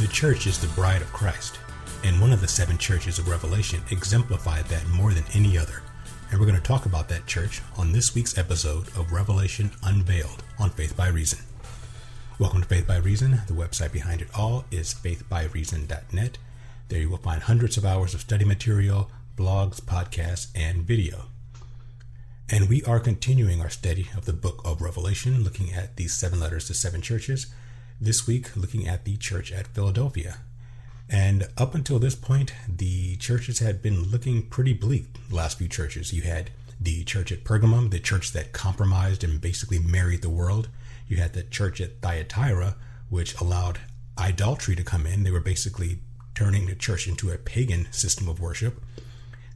The church is the bride of Christ, and one of the seven churches of Revelation exemplified that more than any other. And we're going to talk about that church on this week's episode of Revelation Unveiled on Faith by Reason. Welcome to Faith by Reason. The website behind it all is faithbyreason.net. There you will find hundreds of hours of study material, blogs, podcasts, and video. And we are continuing our study of the book of Revelation, looking at these seven letters to seven churches. This week, looking at the church at Philadelphia. And up until this point, the churches had been looking pretty bleak. The last few churches. You had the church at Pergamum, the church that compromised and basically married the world. You had the church at Thyatira, which allowed idolatry to come in. They were basically turning the church into a pagan system of worship.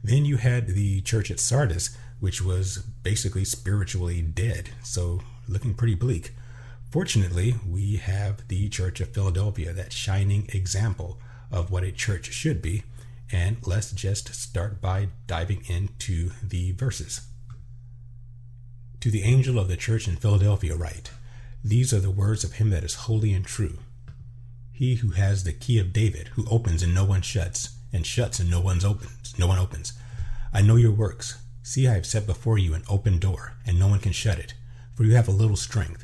Then you had the church at Sardis, which was basically spiritually dead. So looking pretty bleak. Fortunately, we have the Church of Philadelphia, that shining example of what a church should be. And let's just start by diving into the verses. To the angel of the church in Philadelphia, write These are the words of him that is holy and true. He who has the key of David, who opens and no one shuts, and shuts and no one opens, no one opens. I know your works. See, I have set before you an open door, and no one can shut it, for you have a little strength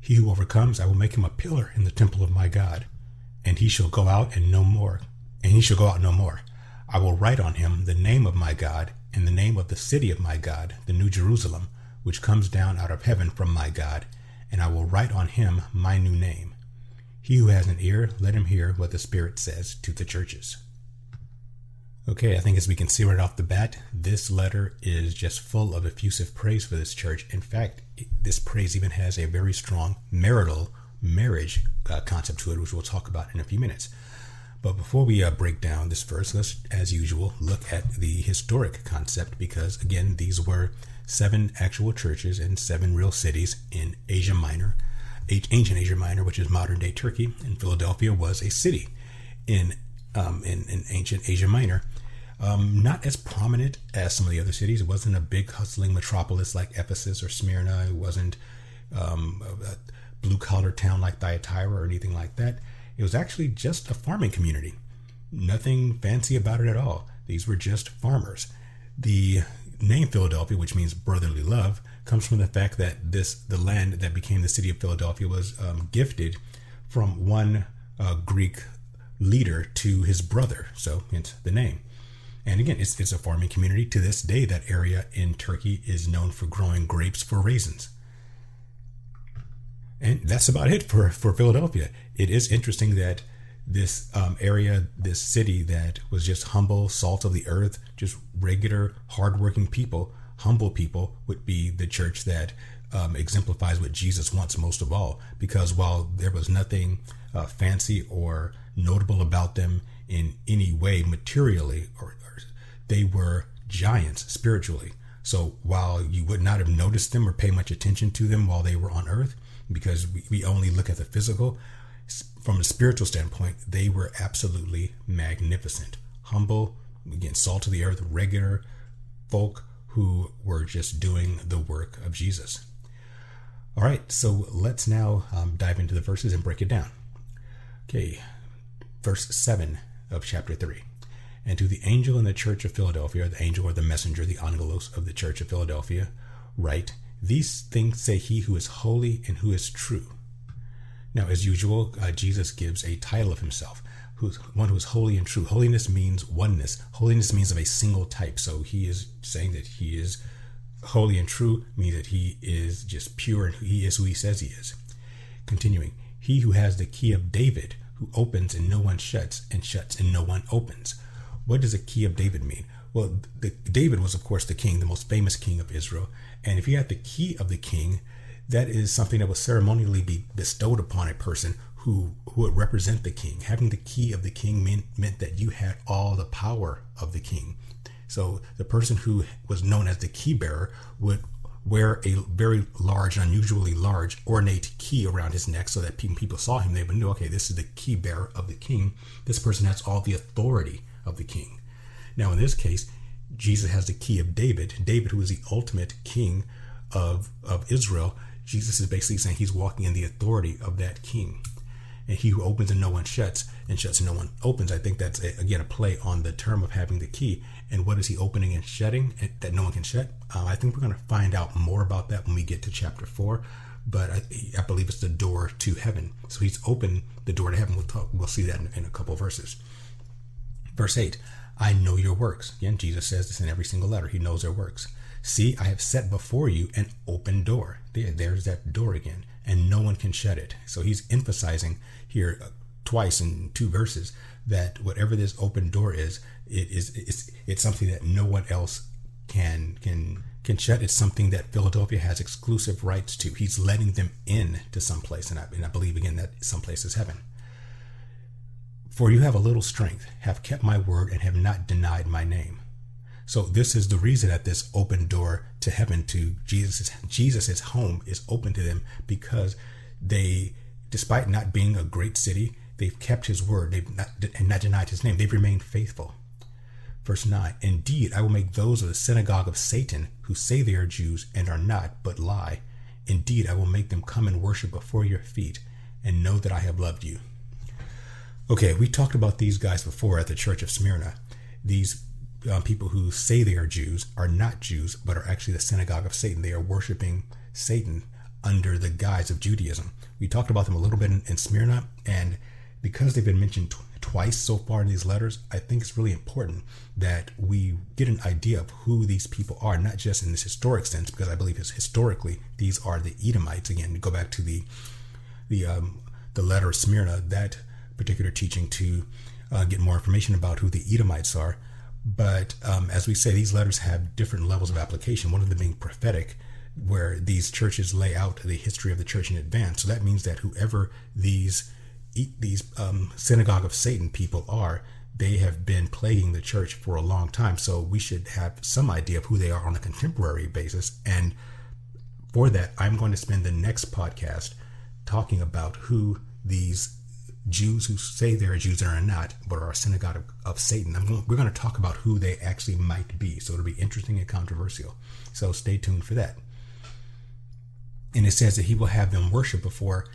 He who overcomes, I will make him a pillar in the temple of my God, and he shall go out and no more, and he shall go out no more. I will write on him the name of my God, and the name of the city of my God, the New Jerusalem, which comes down out of heaven from my God, and I will write on him my new name. He who has an ear, let him hear what the Spirit says to the churches. Okay, I think as we can see right off the bat, this letter is just full of effusive praise for this church. In fact, this praise even has a very strong marital marriage uh, concept to it, which we'll talk about in a few minutes. But before we uh, break down this verse, let's, as usual, look at the historic concept because, again, these were seven actual churches in seven real cities in Asia Minor, ancient Asia Minor, which is modern day Turkey, and Philadelphia was a city in um, in, in ancient Asia Minor. Um, not as prominent as some of the other cities. It wasn't a big hustling metropolis like Ephesus or Smyrna. It wasn't um, a, blue collar town like Thyatira or anything like that. It was actually just a farming community. Nothing fancy about it at all. These were just farmers. The name Philadelphia, which means brotherly love, comes from the fact that this the land that became the city of Philadelphia was um, gifted from one uh, Greek leader to his brother. So hence the name. And again, it's, it's a farming community. To this day, that area in Turkey is known for growing grapes for raisins. And that's about it for, for Philadelphia. It is interesting that this um, area, this city that was just humble, salt of the earth, just regular, hardworking people, humble people, would be the church that um, exemplifies what Jesus wants most of all. Because while there was nothing uh, fancy or notable about them in any way materially, or, or they were giants spiritually. So while you would not have noticed them or pay much attention to them while they were on earth, because we, we only look at the physical, from a spiritual standpoint, they were absolutely magnificent. Humble, again, salt of the earth, regular folk who were just doing the work of Jesus. All right, so let's now um, dive into the verses and break it down. Okay, verse 7 of chapter 3. And to the angel in the church of Philadelphia, the angel or the messenger, the angelos of the church of Philadelphia, write, These things say he who is holy and who is true. Now, as usual, uh, Jesus gives a title of himself, who's one who is holy and true. Holiness means oneness. Holiness means of a single type. So he is saying that he is holy and true, means that he is just pure and he is who he says he is. Continuing, he who has the key of David, who opens and no one shuts, and shuts and no one opens. What does the key of David mean? Well, the, David was, of course, the king, the most famous king of Israel. And if you had the key of the king, that is something that will ceremonially be bestowed upon a person who who would represent the king. Having the key of the king meant, meant that you had all the power of the king. So the person who was known as the key bearer would wear a very large, unusually large, ornate key around his neck so that people saw him, they would know, okay, this is the key bearer of the king. This person has all the authority of the king. Now, in this case, Jesus has the key of David. David, who is the ultimate king of, of Israel, Jesus is basically saying he's walking in the authority of that king. And he who opens and no one shuts, and shuts and no one opens. I think that's, a, again, a play on the term of having the key. And what is he opening and shutting that no one can shut? Uh, I think we're going to find out more about that when we get to chapter 4. But I, I believe it's the door to heaven. So he's opened the door to heaven. We'll, talk, we'll see that in, in a couple verses. Verse 8 I know your works. Again, Jesus says this in every single letter. He knows their works. See, I have set before you an open door. There, there's that door again, and no one can shut it. So he's emphasizing here uh, twice in two verses that whatever this open door is, it is it's, it's something that no one else can can can shut. It's something that Philadelphia has exclusive rights to. He's letting them in to some place, and I, and I believe again that some place is heaven. For you have a little strength, have kept my word, and have not denied my name. So this is the reason that this open door to heaven to Jesus' Jesus's home is open to them because they, despite not being a great city, they've kept his word. They've not, and not denied his name. They've remained faithful. Verse 9 Indeed, I will make those of the synagogue of Satan who say they are Jews and are not, but lie. Indeed, I will make them come and worship before your feet and know that I have loved you. Okay, we talked about these guys before at the Church of Smyrna. These uh, people who say they are Jews are not Jews, but are actually the synagogue of Satan. They are worshiping Satan under the guise of Judaism. We talked about them a little bit in, in Smyrna, and because they've been mentioned twice so far in these letters, I think it's really important that we get an idea of who these people are, not just in this historic sense, because I believe historically these are the Edomites. Again, go back to the the um, the letter of Smyrna that particular teaching to uh, get more information about who the Edomites are. But um, as we say, these letters have different levels of application, one of them being prophetic, where these churches lay out the history of the church in advance. So that means that whoever these these um, synagogue of Satan people are, they have been plaguing the church for a long time. So we should have some idea of who they are on a contemporary basis. And for that, I'm going to spend the next podcast talking about who these Jews who say they're Jews are not, but are a synagogue of, of Satan. Going, we're going to talk about who they actually might be. So it'll be interesting and controversial. So stay tuned for that. And it says that he will have them worship before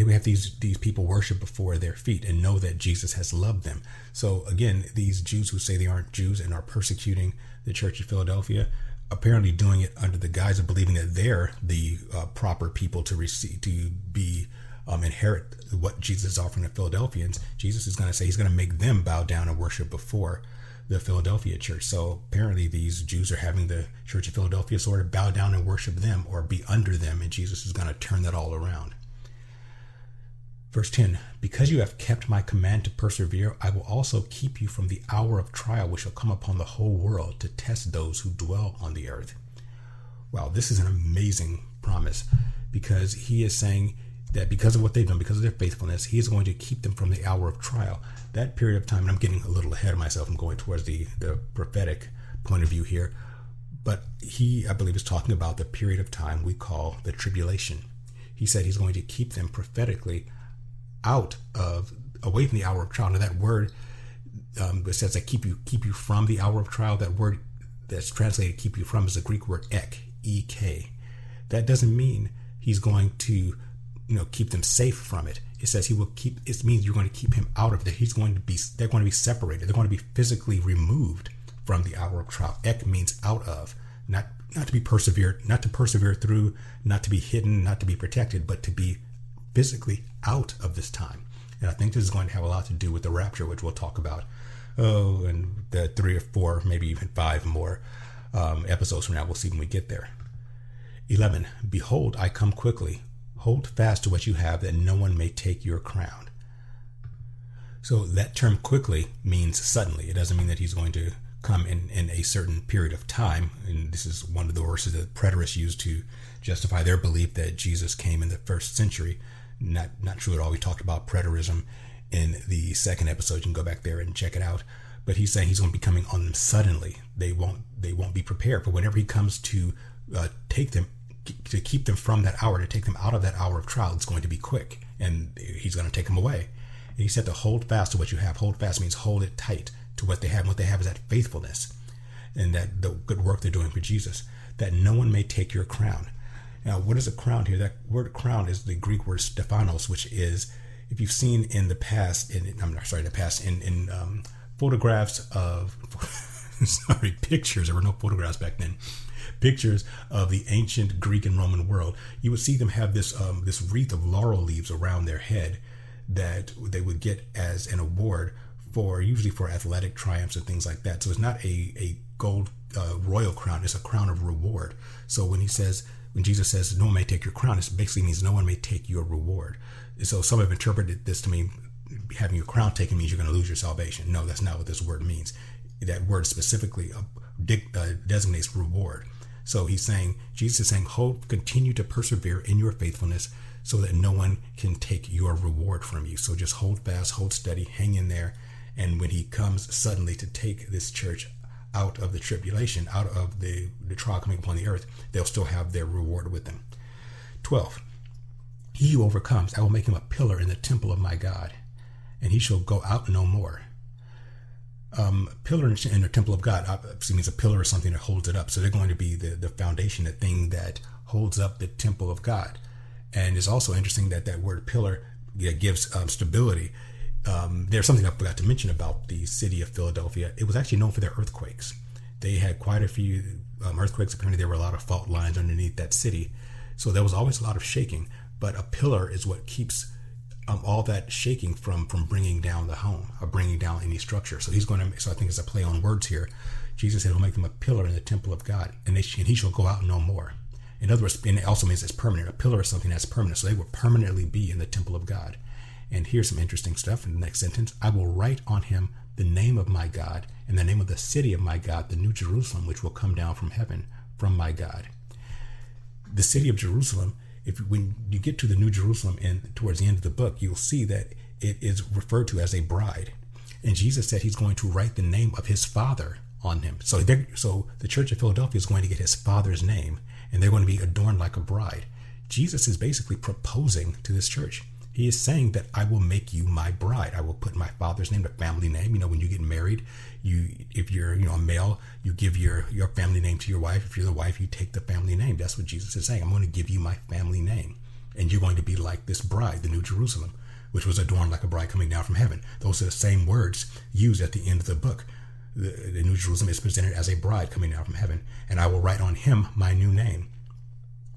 they will have these these people worship before their feet and know that Jesus has loved them. So again, these Jews who say they aren't Jews and are persecuting the church of Philadelphia, apparently doing it under the guise of believing that they're the uh, proper people to receive to be um, inherit what Jesus is offering to Philadelphians, Jesus is going to say he's going to make them bow down and worship before the Philadelphia church. So apparently, these Jews are having the church of Philadelphia sort of bow down and worship them or be under them, and Jesus is going to turn that all around. Verse 10 Because you have kept my command to persevere, I will also keep you from the hour of trial which shall come upon the whole world to test those who dwell on the earth. Wow, this is an amazing promise because he is saying that because of what they've done, because of their faithfulness, he is going to keep them from the hour of trial. That period of time, and I'm getting a little ahead of myself, I'm going towards the, the prophetic point of view here, but he, I believe, is talking about the period of time we call the tribulation. He said he's going to keep them prophetically out of, away from the hour of trial. Now, that word um, it says that keep you keep you from the hour of trial. That word that's translated keep you from is the Greek word ek, e k. That doesn't mean he's going to you know keep them safe from it. It says he will keep. It means you're going to keep him out of it. He's going to be. They're going to be separated. They're going to be physically removed from the hour of trial. Ek means out of, not not to be persevered, not to persevere through, not to be hidden, not to be protected, but to be physically out of this time. And I think this is going to have a lot to do with the rapture, which we'll talk about. Oh, and the three or four, maybe even five more um, episodes from now. We'll see when we get there. 11. Behold, I come quickly. Hold fast to what you have, that no one may take your crown. So that term quickly means suddenly. It doesn't mean that he's going to come in, in a certain period of time. And this is one of the verses that preterists used to justify their belief that Jesus came in the first century. Not not true at all. We talked about preterism in the second episode. You can go back there and check it out. But he's saying he's going to be coming on them suddenly. They won't they won't be prepared. But whenever he comes to uh, take them to keep them from that hour, to take them out of that hour of trial, it's going to be quick, and he's going to take them away. And he said to hold fast to what you have. Hold fast means hold it tight to what they have. And what they have is that faithfulness and that the good work they're doing for Jesus, that no one may take your crown. Now, what is a crown here? That word crown is the Greek word stephanos, which is, if you've seen in the past, in I'm sorry, the past, in in um, photographs of, sorry, pictures. There were no photographs back then. Pictures of the ancient Greek and Roman world, you would see them have this um, this wreath of laurel leaves around their head that they would get as an award for usually for athletic triumphs and things like that. So it's not a a gold uh, royal crown; it's a crown of reward. So when he says when Jesus says no one may take your crown, it basically means no one may take your reward. And So some have interpreted this to mean having your crown taken means you're going to lose your salvation. No, that's not what this word means. That word specifically uh, uh, designates reward. So he's saying, Jesus is saying, hold, continue to persevere in your faithfulness so that no one can take your reward from you. So just hold fast, hold steady, hang in there. And when he comes suddenly to take this church out of the tribulation, out of the, the trial coming upon the earth, they'll still have their reward with them. 12. He who overcomes, I will make him a pillar in the temple of my God, and he shall go out no more. Um, pillar in, the temple of God obviously means a pillar or something that holds it up. So they're going to be the, the foundation, the thing that holds up the temple of God. And it's also interesting that that word pillar gives um, stability um, there's something I forgot to mention about the city of Philadelphia. It was actually known for their earthquakes. They had quite a few um, earthquakes. Apparently, there were a lot of fault lines underneath that city. So there was always a lot of shaking. But a pillar is what keeps um, all that shaking from from bringing down the home or bringing down any structure. So he's going to. So I think it's a play on words here. Jesus said, "He'll make them a pillar in the temple of God, and, they, and he shall go out no more." In other words, and it also means it's permanent. A pillar is something that's permanent. So they will permanently be in the temple of God. And here's some interesting stuff in the next sentence I will write on him the name of my God and the name of the city of my God, the New Jerusalem, which will come down from heaven from my God. The city of Jerusalem, if when you get to the New Jerusalem and towards the end of the book, you'll see that it is referred to as a bride. And Jesus said he's going to write the name of his father on him. So, so the church of Philadelphia is going to get his father's name, and they're going to be adorned like a bride. Jesus is basically proposing to this church. He is saying that I will make you my bride. I will put my father's name, the family name. You know, when you get married, you if you're you know a male, you give your your family name to your wife. If you're the wife, you take the family name. That's what Jesus is saying. I'm going to give you my family name, and you're going to be like this bride, the New Jerusalem, which was adorned like a bride coming down from heaven. Those are the same words used at the end of the book. The, the New Jerusalem is presented as a bride coming down from heaven, and I will write on him my new name.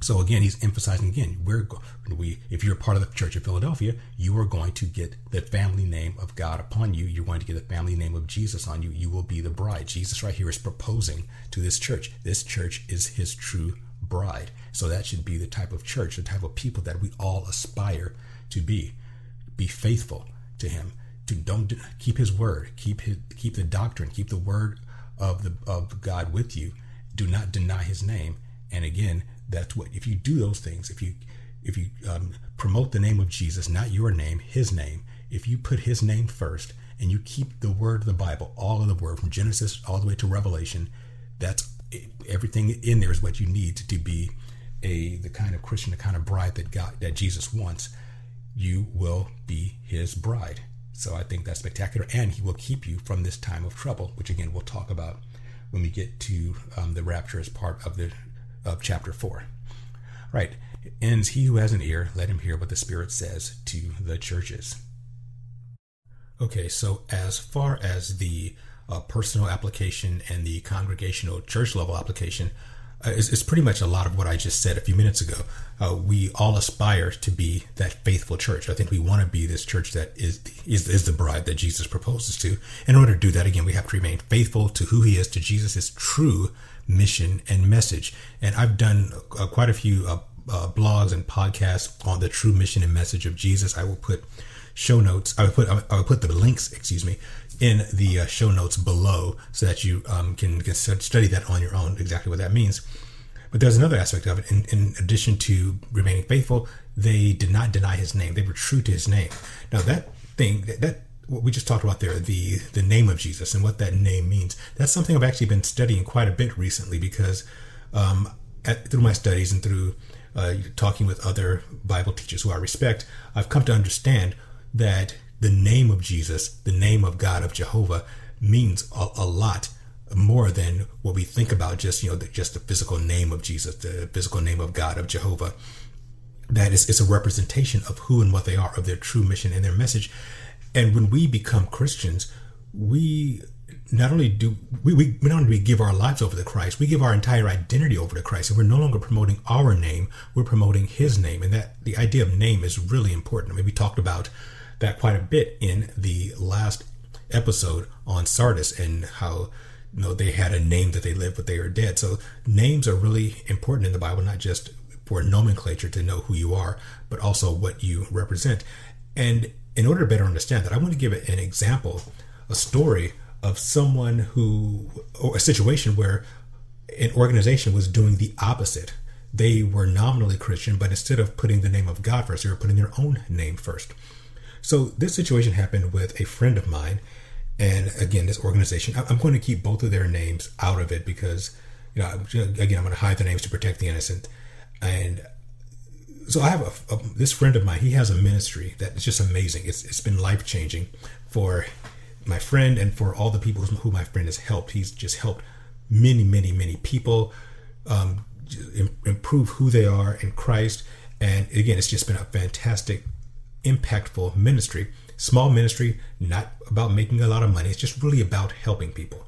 So again, he's emphasizing again, we're we if you're part of the Church of Philadelphia, you are going to get the family name of God upon you. You're going to get the family name of Jesus on you. You will be the bride. Jesus right here is proposing to this church. This church is his true bride. So that should be the type of church, the type of people that we all aspire to be. Be faithful to him. To don't keep his word, keep his keep the doctrine, keep the word of the of God with you. Do not deny his name. And again, that's what if you do those things, if you if you um, promote the name of Jesus, not your name, His name, if you put His name first and you keep the word of the Bible, all of the word from Genesis all the way to Revelation, that's everything in there is what you need to be a the kind of Christian, the kind of bride that God that Jesus wants. You will be His bride. So I think that's spectacular, and He will keep you from this time of trouble, which again we'll talk about when we get to um, the rapture as part of the of chapter 4. Right. Ends He who has an ear, let him hear what the Spirit says to the churches. Okay, so as far as the uh, personal application and the congregational church level application, uh, it's, pretty much a lot of what I just said a few minutes ago. Uh, we all aspire to be that faithful church. I think we want to be this church that is, is is the bride that Jesus proposes to. In order to do that, again, we have to remain faithful to who He is, to Jesus' true mission and message. And I've done uh, quite a few uh, uh, blogs and podcasts on the true mission and message of Jesus. I will put show notes. I will put I will put the links, excuse me, in the uh, show notes below so that you um, can, can study that on your own. Exactly what that means. But there's another aspect of it. In, in addition to remaining faithful, they did not deny his name. They were true to his name. Now that thing that, that what we just talked about there, the the name of Jesus and what that name means. That's something I've actually been studying quite a bit recently because um, at, through my studies and through uh, talking with other Bible teachers who I respect, I've come to understand that the name of Jesus, the name of God of Jehovah, means a, a lot more than what we think about just you know the, just the physical name of Jesus, the physical name of God of Jehovah. That is, it's a representation of who and what they are, of their true mission and their message. And when we become Christians, we not only do we, we not only we give our lives over to Christ, we give our entire identity over to Christ, and we're no longer promoting our name; we're promoting His name, and that the idea of name is really important. I mean, we talked about that quite a bit in the last episode on Sardis and how you know they had a name that they lived, but they are dead. So names are really important in the Bible, not just for nomenclature to know who you are, but also what you represent. And in order to better understand that, I want to give an example, a story of someone who, or a situation where an organization was doing the opposite. They were nominally Christian, but instead of putting the name of God first, they were putting their own name first. So this situation happened with a friend of mine, and again, this organization. I'm going to keep both of their names out of it because, you know, again, I'm going to hide the names to protect the innocent. And so I have a, a, this friend of mine. He has a ministry that is just amazing. It's it's been life changing for my friend and for all the people who my friend has helped. He's just helped many, many, many people um, improve who they are in Christ. And again, it's just been a fantastic, impactful ministry. Small ministry, not about making a lot of money. It's just really about helping people.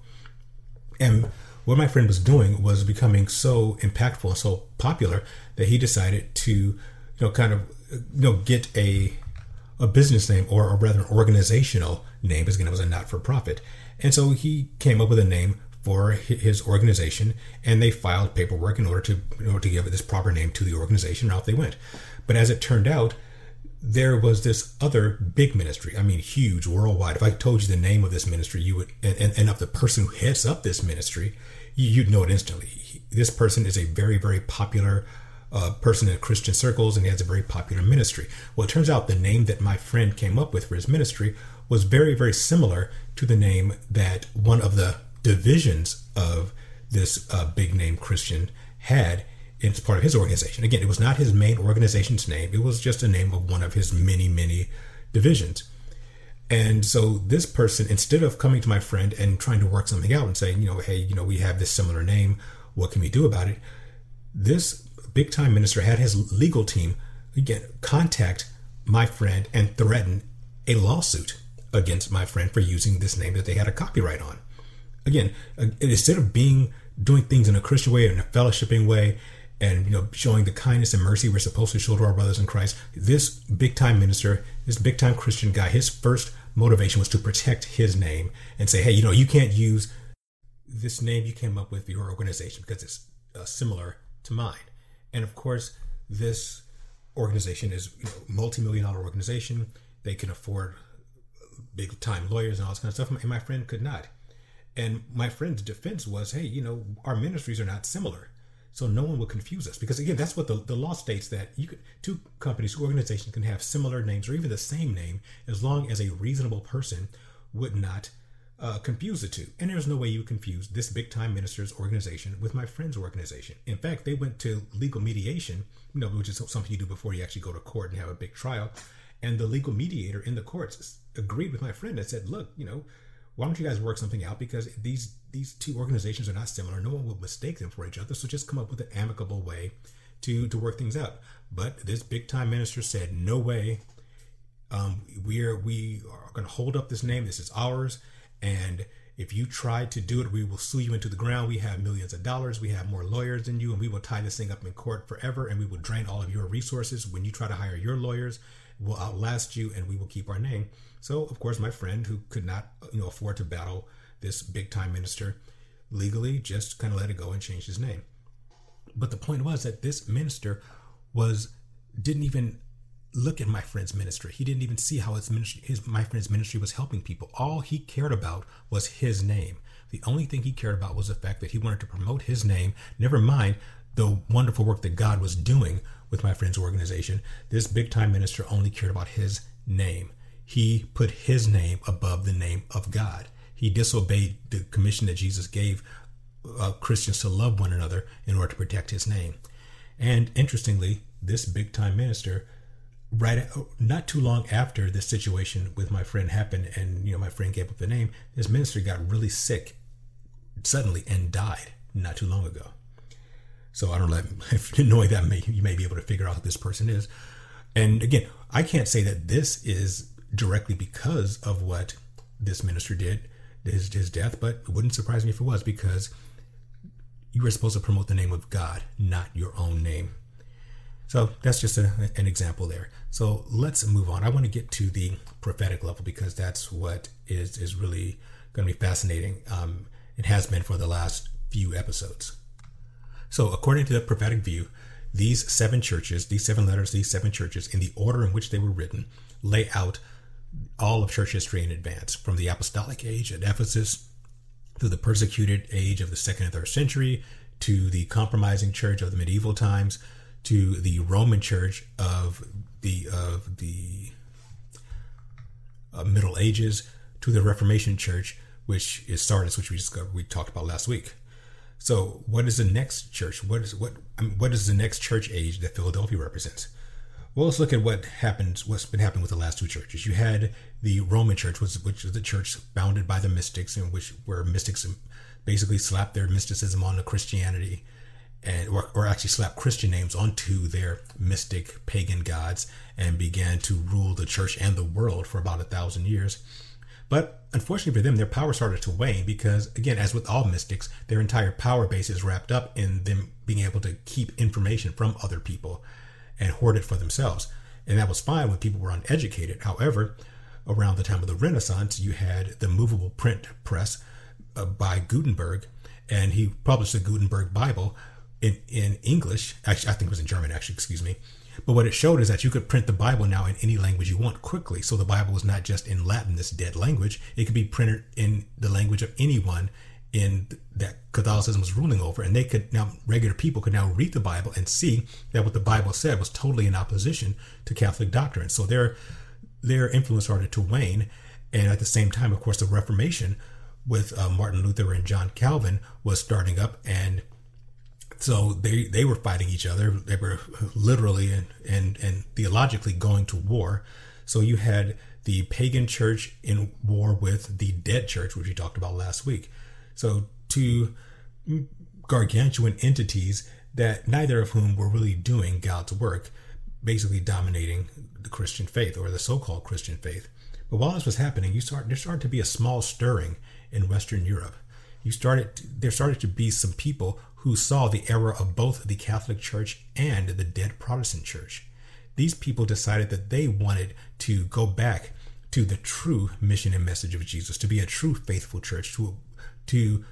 And what my friend was doing was becoming so impactful and so popular that he decided to, you know, kind of, you know, get a a business name or, or rather an organizational name because again it was a not-for-profit. And so he came up with a name for his organization and they filed paperwork in order to in order to give it this proper name to the organization and off they went. But as it turned out there was this other big ministry i mean huge worldwide. If i told you the name of this ministry you would and, and of the person who heads up this ministry you'd know it instantly. This person is a very very popular uh, person in Christian circles, and he has a very popular ministry. Well, it turns out the name that my friend came up with for his ministry was very, very similar to the name that one of the divisions of this uh, big name Christian had as part of his organization. Again, it was not his main organization's name, it was just a name of one of his many, many divisions. And so this person, instead of coming to my friend and trying to work something out and saying, you know, hey, you know, we have this similar name, what can we do about it? This big time minister had his legal team again contact my friend and threaten a lawsuit against my friend for using this name that they had a copyright on. Again, uh, instead of being doing things in a Christian way, in a fellowshipping way, and you know showing the kindness and mercy we're supposed to show to our brothers in Christ, this big time minister, this big time Christian guy, his first motivation was to protect his name and say, hey, you know, you can't use this name you came up with your organization because it's uh, similar to mine. And of course, this organization is you know, multi-million dollar organization. They can afford big time lawyers and all this kind of stuff. And my friend could not. And my friend's defense was, hey, you know, our ministries are not similar. So no one will confuse us. Because again, that's what the, the law states that you two companies, organizations can have similar names or even the same name as long as a reasonable person would not uh, confuse the two. And there's no way you confuse this big time minister's organization with my friend's organization. In fact, they went to legal mediation, you know, which is something you do before you actually go to court and have a big trial. And the legal mediator in the courts agreed with my friend and said, look, you know, why don't you guys work something out? Because these these two organizations are not similar. No one will mistake them for each other. So just come up with an amicable way to to work things out. But this big time minister said, no way. Um, we are we are going to hold up this name. This is ours and if you try to do it, we will sue you into the ground. We have millions of dollars. We have more lawyers than you, and we will tie this thing up in court forever. And we will drain all of your resources. When you try to hire your lawyers, we'll outlast you, and we will keep our name. So, of course, my friend who could not, you know, afford to battle this big time minister legally, just kind of let it go and change his name. But the point was that this minister was didn't even look at my friend's ministry. He didn't even see how his ministry, his my friend's ministry was helping people. All he cared about was his name. The only thing he cared about was the fact that he wanted to promote his name. Never mind the wonderful work that God was doing with my friend's organization, this big time minister only cared about his name. He put his name above the name of God. He disobeyed the commission that Jesus gave uh, Christians to love one another in order to protect his name. And interestingly, this big time minister, right not too long after this situation with my friend happened, and you know my friend gave up the name, this minister got really sick suddenly and died not too long ago. So I don't know, if knowing that may, you may be able to figure out who this person is. And again, I can't say that this is directly because of what this minister did, his, his death, but it wouldn't surprise me if it was because you were supposed to promote the name of God, not your own name. So that's just a, an example there. So let's move on. I want to get to the prophetic level because that's what is is really going to be fascinating. Um, it has been for the last few episodes. So according to the prophetic view, these seven churches, these seven letters, these seven churches, in the order in which they were written, lay out all of church history in advance, from the apostolic age at Ephesus through the persecuted age of the second and third century to the compromising church of the medieval times to the Roman church of the of the uh, Middle Ages to the Reformation church, which is Sardis, which we discovered we talked about last week. So, what is the next church? What is what? I mean, what is the next church age that Philadelphia represents? Well, let's look at what happens. What's been happening with the last two churches? You had the Roman Church, which, which is the church founded by the mystics, in which where mystics basically slapped their mysticism onto Christianity, and or, or actually slapped Christian names onto their mystic pagan gods, and began to rule the church and the world for about a thousand years. But unfortunately for them, their power started to wane because, again, as with all mystics, their entire power base is wrapped up in them being able to keep information from other people and hoard it for themselves. And that was fine when people were uneducated. However, around the time of the Renaissance, you had the movable print press uh, by Gutenberg, and he published the Gutenberg Bible in, in English. Actually, I think it was in German, actually, excuse me. But what it showed is that you could print the Bible now in any language you want quickly. So the Bible was not just in Latin, this dead language. It could be printed in the language of anyone in that Catholicism was ruling over, and they could now regular people could now read the Bible and see that what the Bible said was totally in opposition to Catholic doctrine. So their their influence started to wane, and at the same time, of course, the Reformation with uh, Martin Luther and John Calvin was starting up, and so they they were fighting each other. They were literally and and and theologically going to war. So you had the pagan church in war with the dead church, which we talked about last week. So two gargantuan entities that neither of whom were really doing God's work, basically dominating the Christian faith or the so-called Christian faith. But while this was happening, you start there started to be a small stirring in Western Europe. You started there started to be some people who saw the error of both the Catholic Church and the dead Protestant Church. These people decided that they wanted to go back to the true mission and message of Jesus, to be a true faithful church, to to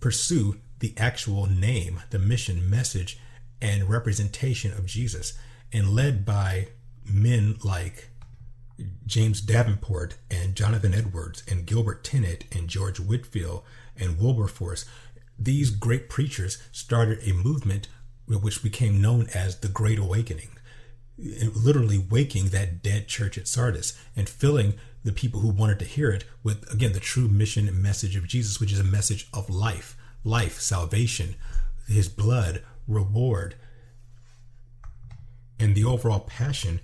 pursue the actual name, the mission, message, and representation of Jesus, and led by men like James Davenport and Jonathan Edwards and Gilbert Tennent and George Whitefield and Wilberforce. These great preachers started a movement which became known as the Great Awakening, literally waking that dead church at Sardis and filling the people who wanted to hear it with, again, the true mission and message of Jesus, which is a message of life, life, salvation, his blood, reward, and the overall passion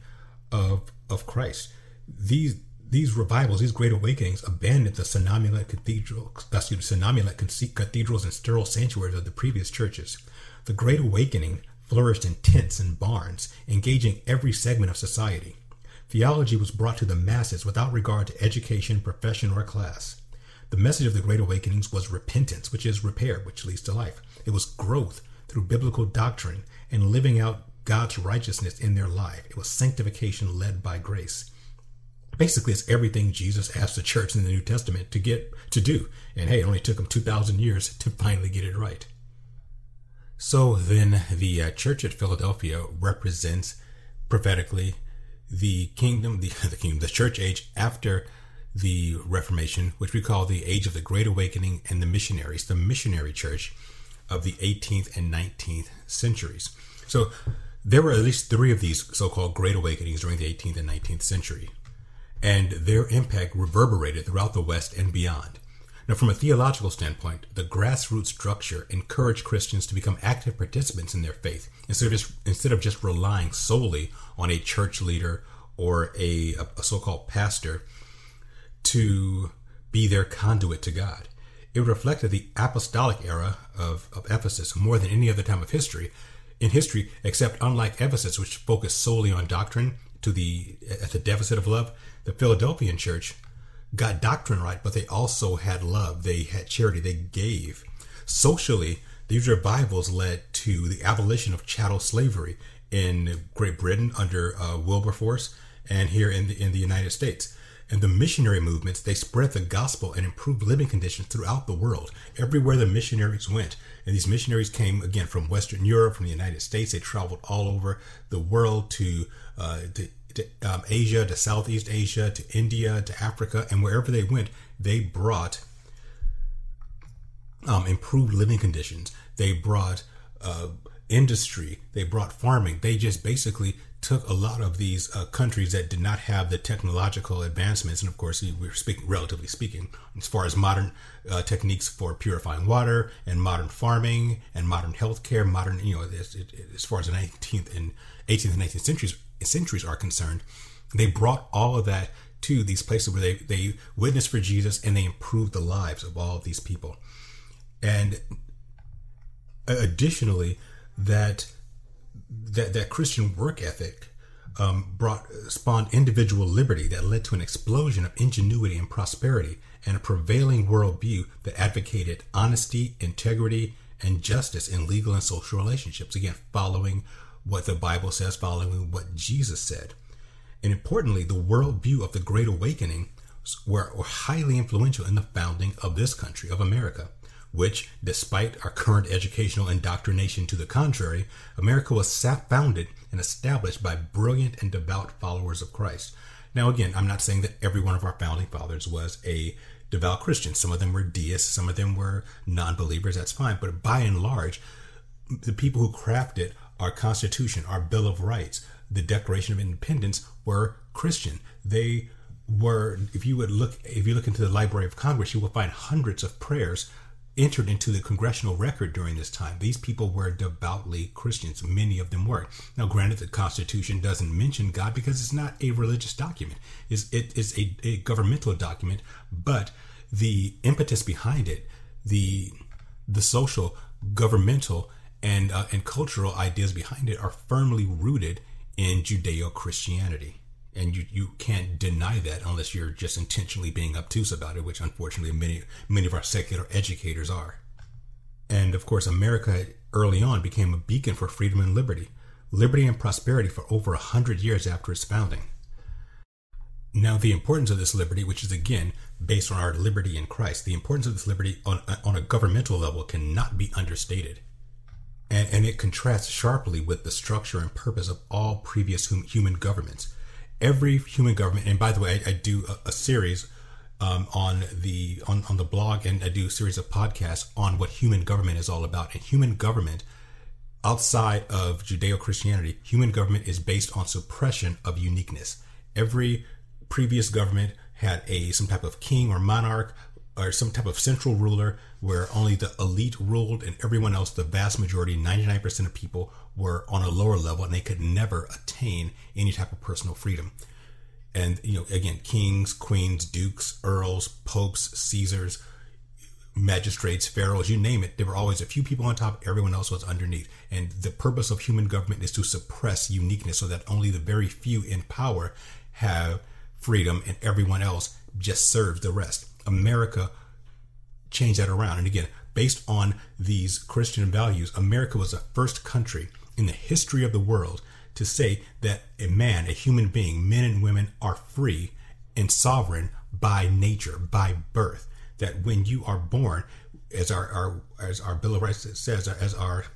of, of Christ. These these revivals, these great awakenings, abandoned the somnambulant cathedral, excuse somnambulant cathedrals and sterile sanctuaries of the previous churches. The Great Awakening flourished in tents and barns, engaging every segment of society. Theology was brought to the masses without regard to education, profession, or class. The message of the Great Awakenings was repentance, which is repair, which leads to life. It was growth through biblical doctrine and living out God's righteousness in their life. It was sanctification led by grace. Basically, it's everything Jesus asked the church in the New Testament to get to do. And hey, it only took them 2,000 years to finally get it right. So then, the uh, church at Philadelphia represents prophetically the kingdom, the, the kingdom, the church age after the Reformation, which we call the age of the Great Awakening and the missionaries, the missionary church, of the 18th and 19th centuries. So there were at least three of these so called Great Awakenings during the 18th and 19th century, and their impact reverberated throughout the West and beyond. Now, from a theological standpoint, the grassroots structure encouraged Christians to become active participants in their faith instead of just, instead of just relying solely on a church leader or a, a so called pastor to be their conduit to God. It reflected the apostolic era of, of Ephesus more than any other time of history in history, except unlike Ephesus, which focused solely on doctrine to the at the deficit of love, the Philadelphian church got doctrine right, but they also had love. They had charity. They gave. Socially, these revivals led to the abolition of chattel slavery in Great Britain under uh, Wilberforce and here in the, in the United States. And the missionary movements, they spread the gospel and improved living conditions throughout the world. Everywhere the missionaries went. And these missionaries came, again, from Western Europe, from the United States. They traveled all over the world to, uh, to, to um, Asia, to Southeast Asia, to India, to Africa. And wherever they went, they brought um, improved living conditions. They brought uh, industry. They brought farming. They just basically took a lot of these uh, countries that did not have the technological advancements, and of course, we're speaking relatively speaking, as far as modern uh, techniques for purifying water and modern farming and modern healthcare, modern, you know, as, as far as the 19th and 18th and 19th centuries centuries are concerned, they brought all of that to these places where they they witnessed for Jesus and they improved the lives of all of these people, and additionally, that that that Christian work ethic um, brought spawned individual liberty that led to an explosion of ingenuity and prosperity and a prevailing worldview that advocated honesty, integrity, and justice in legal and social relationships. Again, following what the Bible says, following what Jesus said. And importantly, the worldview of the Great Awakening were, were highly influential in the founding of this country, of America which, despite our current educational indoctrination to the contrary, America was founded and established by brilliant and devout followers of Christ. Now, again, I'm not saying that every one of our founding fathers was a devout Christian. Some of them were deists, some of them were non believers, that's fine. But by and large, the people who crafted our Constitution, our Bill of Rights, the Declaration of Independence were Christian. They were, if you would look, if you look into the Library of Congress, you will find hundreds of prayers entered into the congressional record during this time. These people were devoutly Christians. Many of them were. Now, granted, the Constitution doesn't mention God because it's not a religious document. It's, it is a, a governmental document, but the impetus behind it, the the social, governmental, and uh, and cultural ideas behind it are firmly rooted in Judeo Christianity and you you can't deny that unless you're just intentionally being obtuse about it, which unfortunately many many of our secular educators are. And of course, America early on became a beacon for freedom and liberty, liberty and prosperity for over a hundred years after its founding. Now, the importance of this liberty, which is again based on our liberty in Christ, the importance of this liberty on, on a governmental level cannot be understated. And, and it contrasts sharply with the structure and purpose of all previous hum, human governments every human government, and by the way, I, I do a, a series um, on the on, on the blog, and I do a series of podcasts on what human government is all about. And human government, outside of Judeo Christianity, human government is based on suppression of uniqueness. Every previous government had a some type of king or monarch or some type of central ruler where only the elite ruled and everyone else, the vast majority, 99% of people, were on a lower level and they could never attain any type of personal freedom. And, you know, again, kings, queens, dukes, earls, popes, Caesars, magistrates, pharaohs, you name it, there were always a few people on top, everyone else was underneath. And the purpose of human government is to suppress uniqueness so that only the very few in power have freedom and everyone else just serves the rest. America changed that around. And again, based on these Christian values, America was the first country in the history of the world to say that a man, a human being, men and women are free and sovereign by nature, by birth. That when you are born, as our, our as our Bill of Rights says, as our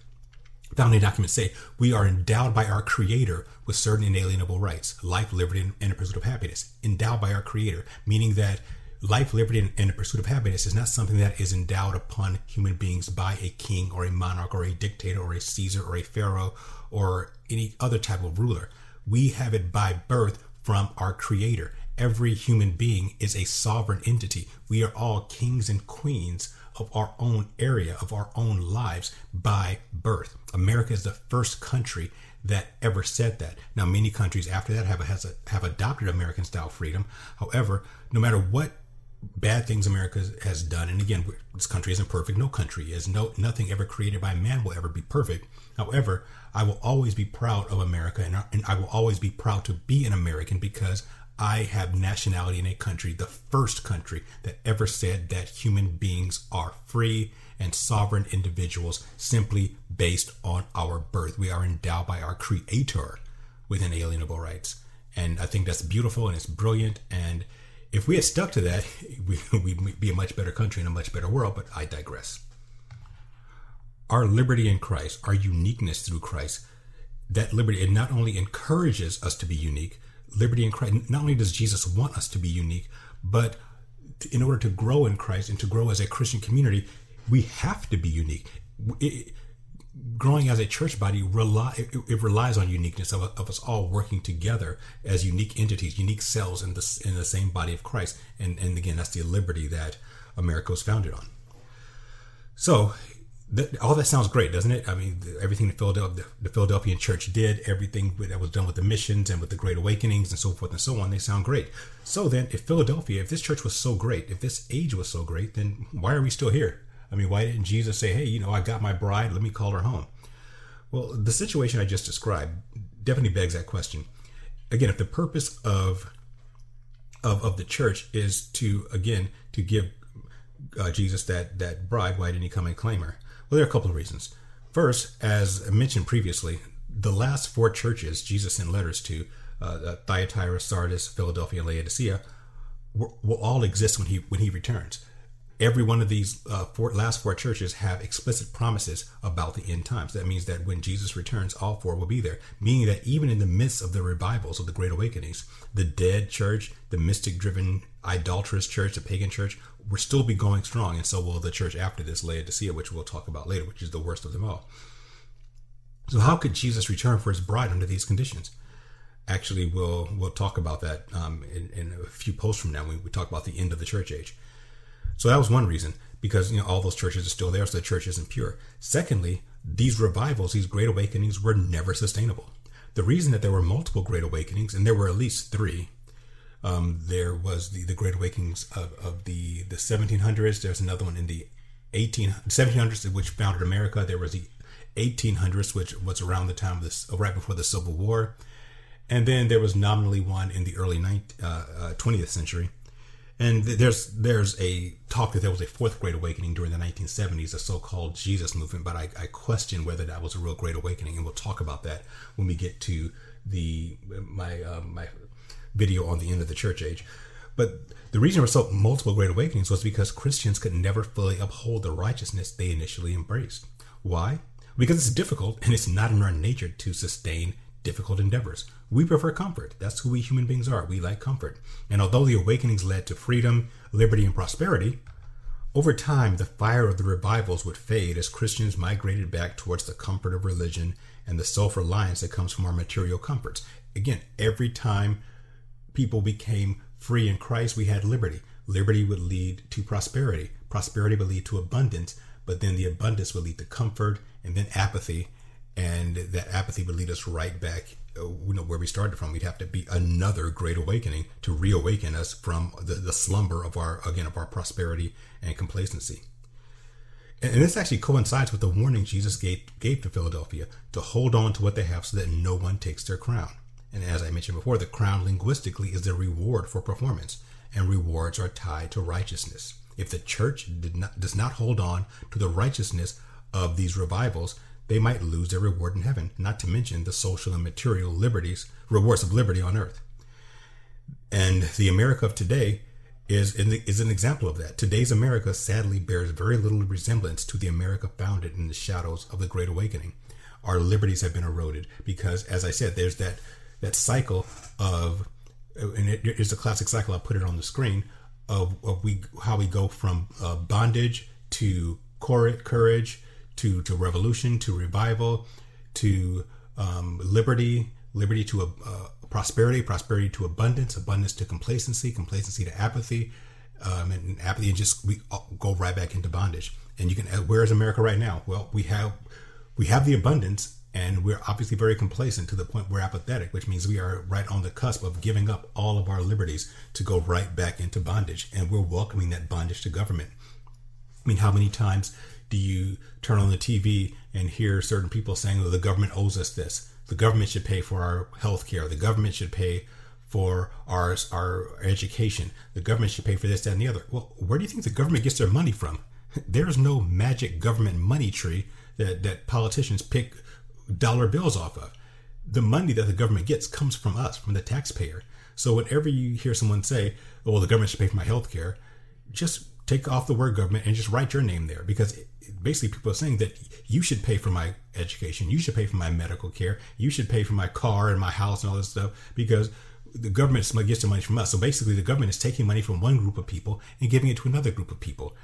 founding documents say, we are endowed by our Creator with certain inalienable rights, life, liberty, and the pursuit of happiness. Endowed by our Creator, meaning that life, liberty, and, the pursuit of happiness is not something that is endowed upon human beings by a king or a monarch or a dictator or a Caesar or a pharaoh or any other type of ruler. We have it by birth from our creator. Every human being is a sovereign entity. We are all kings and queens of our own area, of our own lives by birth. America is the first country that ever said that. Now, many countries after that have a, have adopted American style freedom. However, no matter what bad things America has done, and again, this country isn't perfect. No country is. No nothing ever created by man will ever be perfect. However, I will always be proud of America, and, and I will always be proud to be an American because I have nationality in a country, the first country that ever said that human beings are free and sovereign individuals simply based on our birth. We are endowed by our creator with inalienable rights. And I think that's beautiful and it's brilliant. And if we had stuck to that, we, would be a much better country and a much better world, but I digress. Our liberty in Christ, our uniqueness through Christ, that liberty, it not only encourages us to be unique, liberty in Christ, not only does Jesus want us to be unique, but in order to grow in Christ and to grow as a Christian community, we have to be unique. It, growing as a church body rely it, it relies on uniqueness of, of, us all working together as unique entities, unique cells in the in the same body of Christ. And and again, that's the liberty that America was founded on. So that, all that sounds great, doesn't it? I mean, everything the Philadelphia, the Philadelphian church did, everything that was done with the missions and with the Great Awakenings and so forth and so on, they sound great. So then, if Philadelphia, if this church was so great, if this age was so great, then why are we still here? I mean, why didn't Jesus say, hey, you know, I got my bride, let me call her home? Well, the situation I just described definitely begs that question. Again, if the purpose of of, of the church is to again to give uh, Jesus that that bride, why didn't he come and claim her? Well, there are a couple of reasons. First, as mentioned previously, the last four churches Jesus sent letters to, uh, Thyatira, Sardis, Philadelphia, and Laodicea, will all exist when he when he returns. Every one of these uh, four, last four churches have explicit promises about the end times. That means that when Jesus returns, all four will be there. Meaning that even in the midst of the revivals of the Great Awakenings, the dead church, the mystic-driven, idolatrous church, the pagan church, will still be going strong, and so will the church after this, Laodicea, which we'll talk about later, which is the worst of them all. So, how could Jesus return for his bride under these conditions? Actually, we'll we'll talk about that um, in, in, a few posts from now when we talk about the end of the church age. So that was one reason because you know all those churches are still there, so the church isn't pure. Secondly, these revivals, these great awakenings, were never sustainable. The reason that there were multiple great awakenings, and there were at least three, um, there was the, the Great Awakenings of, of the, the 1700s. There's another one in the 18, 1700s, which founded America. There was the 1800s, which was around the time of this, right before the Civil War. And then there was nominally one in the early 19, uh, uh, 20th century. And there's there's a talk that there was a fourth Great Awakening during the 1970s, a so-called Jesus movement, but I, I question whether that was a real Great Awakening, and we'll talk about that when we get to the my uh, my video on the end of the church age. But the reason were so multiple great awakenings was because Christians could never fully uphold the righteousness they initially embraced. Why? Because it's difficult and it's not in our nature to sustain difficult endeavors. We prefer comfort. That's who we human beings are. We like comfort. And although the awakenings led to freedom, liberty, and prosperity, over time the fire of the revivals would fade as Christians migrated back towards the comfort of religion and the self reliance that comes from our material comforts. Again, every time people became free in Christ, we had liberty. Liberty would lead to prosperity. Prosperity would lead to abundance, but then the abundance would lead to comfort and then apathy. And that apathy would lead us right back uh, you know, where we started from. We'd have to be another great awakening to reawaken us from the, the slumber of our, again, of our prosperity and complacency. And, and this actually coincides with the warning Jesus gave, gave to Philadelphia to hold on to what they have so that no one takes their crown. And as I mentioned before, the crown linguistically is the reward for performance, and rewards are tied to righteousness. If the church not, does not hold on to the righteousness of these revivals, they might lose their reward in heaven, not to mention the social and material liberties, rewards of liberty on earth. And the America of today is, is an example of that. Today's America sadly bears very little resemblance to the America founded in the shadows of the Great Awakening. Our liberties have been eroded because, as I said, there's that that cycle of, and it is a classic cycle. I put it on the screen of, of we how we go from uh, bondage to courage to to revolution to revival to um, liberty, liberty to a, prosperity, prosperity to abundance, abundance to complacency, complacency to apathy, um, and apathy, and just we go right back into bondage. And you can, uh, where is America right now? Well, we have we have the abundance, and we're obviously very complacent to the point we're apathetic, which means we are right on the cusp of giving up all of our liberties to go right back into bondage, and we're welcoming that bondage to government. I mean, how many times do you turn on the TV and hear certain people saying, "Oh, the government owes us this. The government should pay for our health care. The government should pay for our our education. The government should pay for this, that, and the other." Well, where do you think the government gets their money from? There's no magic government money tree that that politicians pick dollar bills off of. The money that the government gets comes from us, from the taxpayer. So whenever you hear someone say, "Oh, well, the government should pay for my health care," just take off the word government and just write your name there because basically people are saying that you should pay for my education, you should pay for my medical care, you should pay for my car and my house and all this stuff because the government gets the money from us. So basically, the government is taking money from one group of people and giving it to another group of people.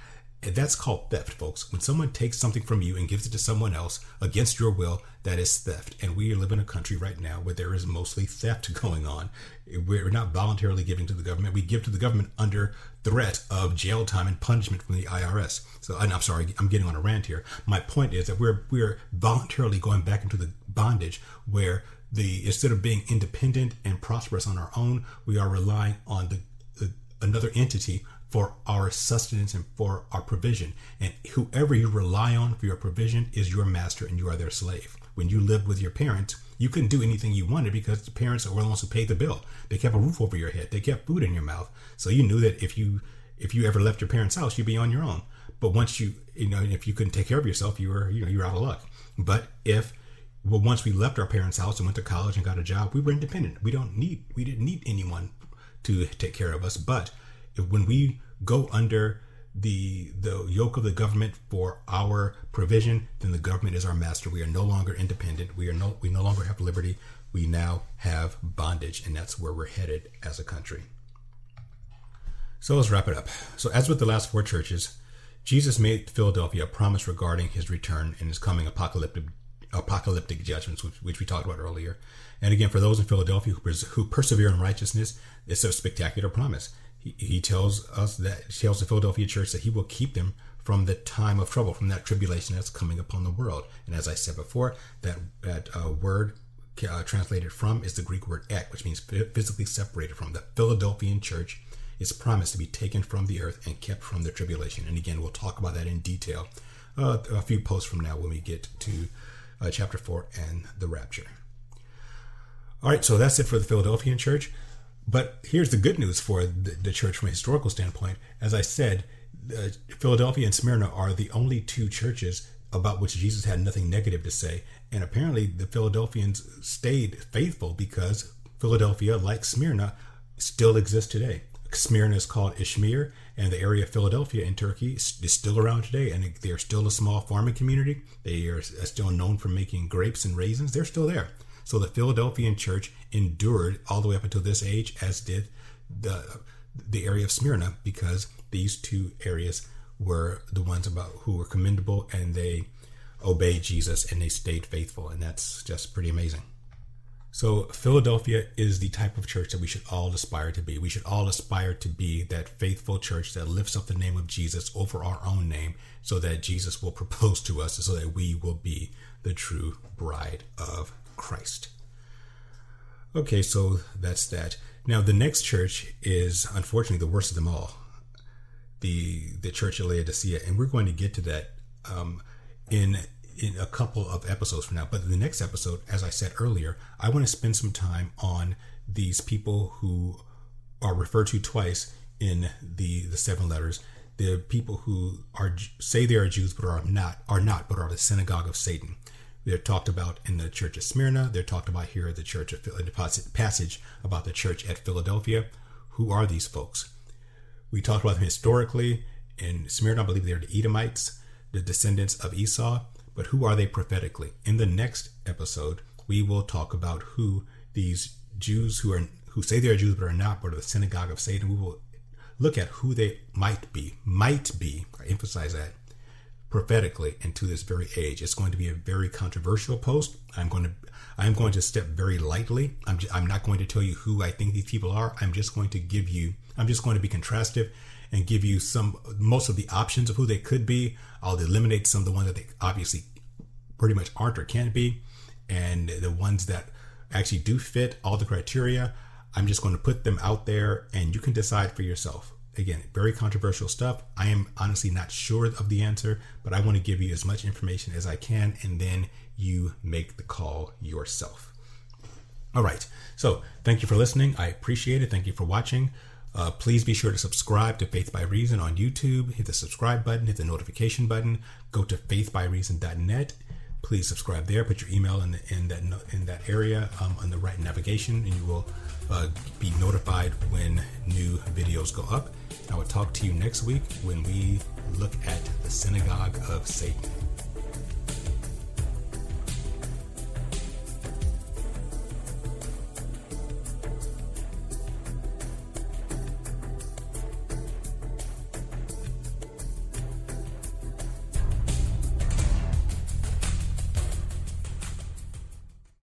And that's called theft, folks. When someone takes something from you and gives it to someone else against your will, that is theft. And we live in a country right now where there is mostly theft going on. We're not voluntarily giving to the government. We give to the government under threat of jail time and punishment from the IRS. So I'm sorry, I'm getting on a rant here. My point is that we're we're voluntarily going back into the bondage where the instead of being independent and prosperous on our own, we are relying on the, the another entity for our sustenance and for our provision. And whoever you rely on for your provision is your master and you are their slave. When you lived with your parents, you couldn't do anything you wanted because the parents were the ones who paid the bill. They kept a roof over your head. They kept food in your mouth. So you knew that if you if you ever left your parents' house, you'd be on your own. But once you you know if you couldn't take care of yourself, you were you know you were out of luck. But if well, once we left our parents' house and went to college and got a job, we were independent. We don't need we didn't need anyone to take care of us. But when we go under the the yoke of the government for our provision, then the government is our master. We are no longer independent. We are no we no longer have liberty. We now have bondage, and that's where we're headed as a country. So let's wrap it up. So as with the last four churches, Jesus made Philadelphia a promise regarding his return and his coming apocalyptic apocalyptic judgments, which, which we talked about earlier. And again, for those in Philadelphia who, pers- who persevere in righteousness, it's a spectacular promise he, tells us that tells the Philadelphia church that he will keep them from the time of trouble, from that tribulation that's coming upon the world. And as I said before, that that uh, word uh, translated from is the Greek word ek, which means physically separated from. The Philadelphian church is promised to be taken from the earth and kept from the tribulation. And again, we'll talk about that in detail uh, a few posts from now when we get to uh, chapter four and the rapture. All right, so that's it for the Philadelphian church. But here's the good news for the, the church from a historical standpoint. As I said, uh, Philadelphia and Smyrna are the only two churches about which Jesus had nothing negative to say. And apparently, the Philadelphians stayed faithful because Philadelphia, like Smyrna, still exists today. Smyrna is called Izmir, and the area of Philadelphia in Turkey is still around today, and they are still a small farming community. They are still known for making grapes and raisins. They're still there. So the Philadelphian church endured all the way up until this age, as did the the area of Smyrna, because these two areas were the ones about who were commendable and they obeyed Jesus and they stayed faithful, and that's just pretty amazing. So, Philadelphia is the type of church that we should all aspire to be. We should all aspire to be that faithful church that lifts up the name of Jesus over our own name so that Jesus will propose to us, so that we will be the true bride of Christ. Okay, so that's that. Now the next church is unfortunately the worst of them all, the the church of Laodicea, and we're going to get to that um, in in a couple of episodes from now. But in the next episode, as I said earlier, I want to spend some time on these people who are referred to twice in the the seven letters. The people who are say they are Jews but are not are not but are the synagogue of Satan. They're talked about in the church of Smyrna. They're talked about here at the church of the passage about the church at Philadelphia. Who are these folks? We talked about them historically. In Smyrna, I believe they're the Edomites, the descendants of Esau. But who are they prophetically? In the next episode, we will talk about who these Jews who are who say they are Jews but are not, but are the synagogue of Satan. We will look at who they might be, might be, I emphasize that prophetically into this very age. It's going to be a very controversial post. I'm going to I'm going to step very lightly. I'm just, I'm not going to tell you who I think these people are. I'm just going to give you I'm just going to be contrastive and give you some most of the options of who they could be. I'll eliminate some of the ones that they obviously pretty much aren't or can't be, and the ones that actually do fit all the criteria. I'm just going to put them out there, and you can decide for yourself. Again, very controversial stuff. I am honestly not sure of the answer, but I want to give you as much information as I can, and then you make the call yourself. All right. So, thank you for listening. I appreciate it. Thank you for watching. Uh, please be sure to subscribe to Faith by Reason on YouTube. Hit the subscribe button, hit the notification button. Go to faithbyreason.net. Please subscribe there. Put your email in, the, in that in that area um, on the right navigation, and you will uh, be notified when new videos go up. I will talk to you next week when we look at the synagogue of Satan.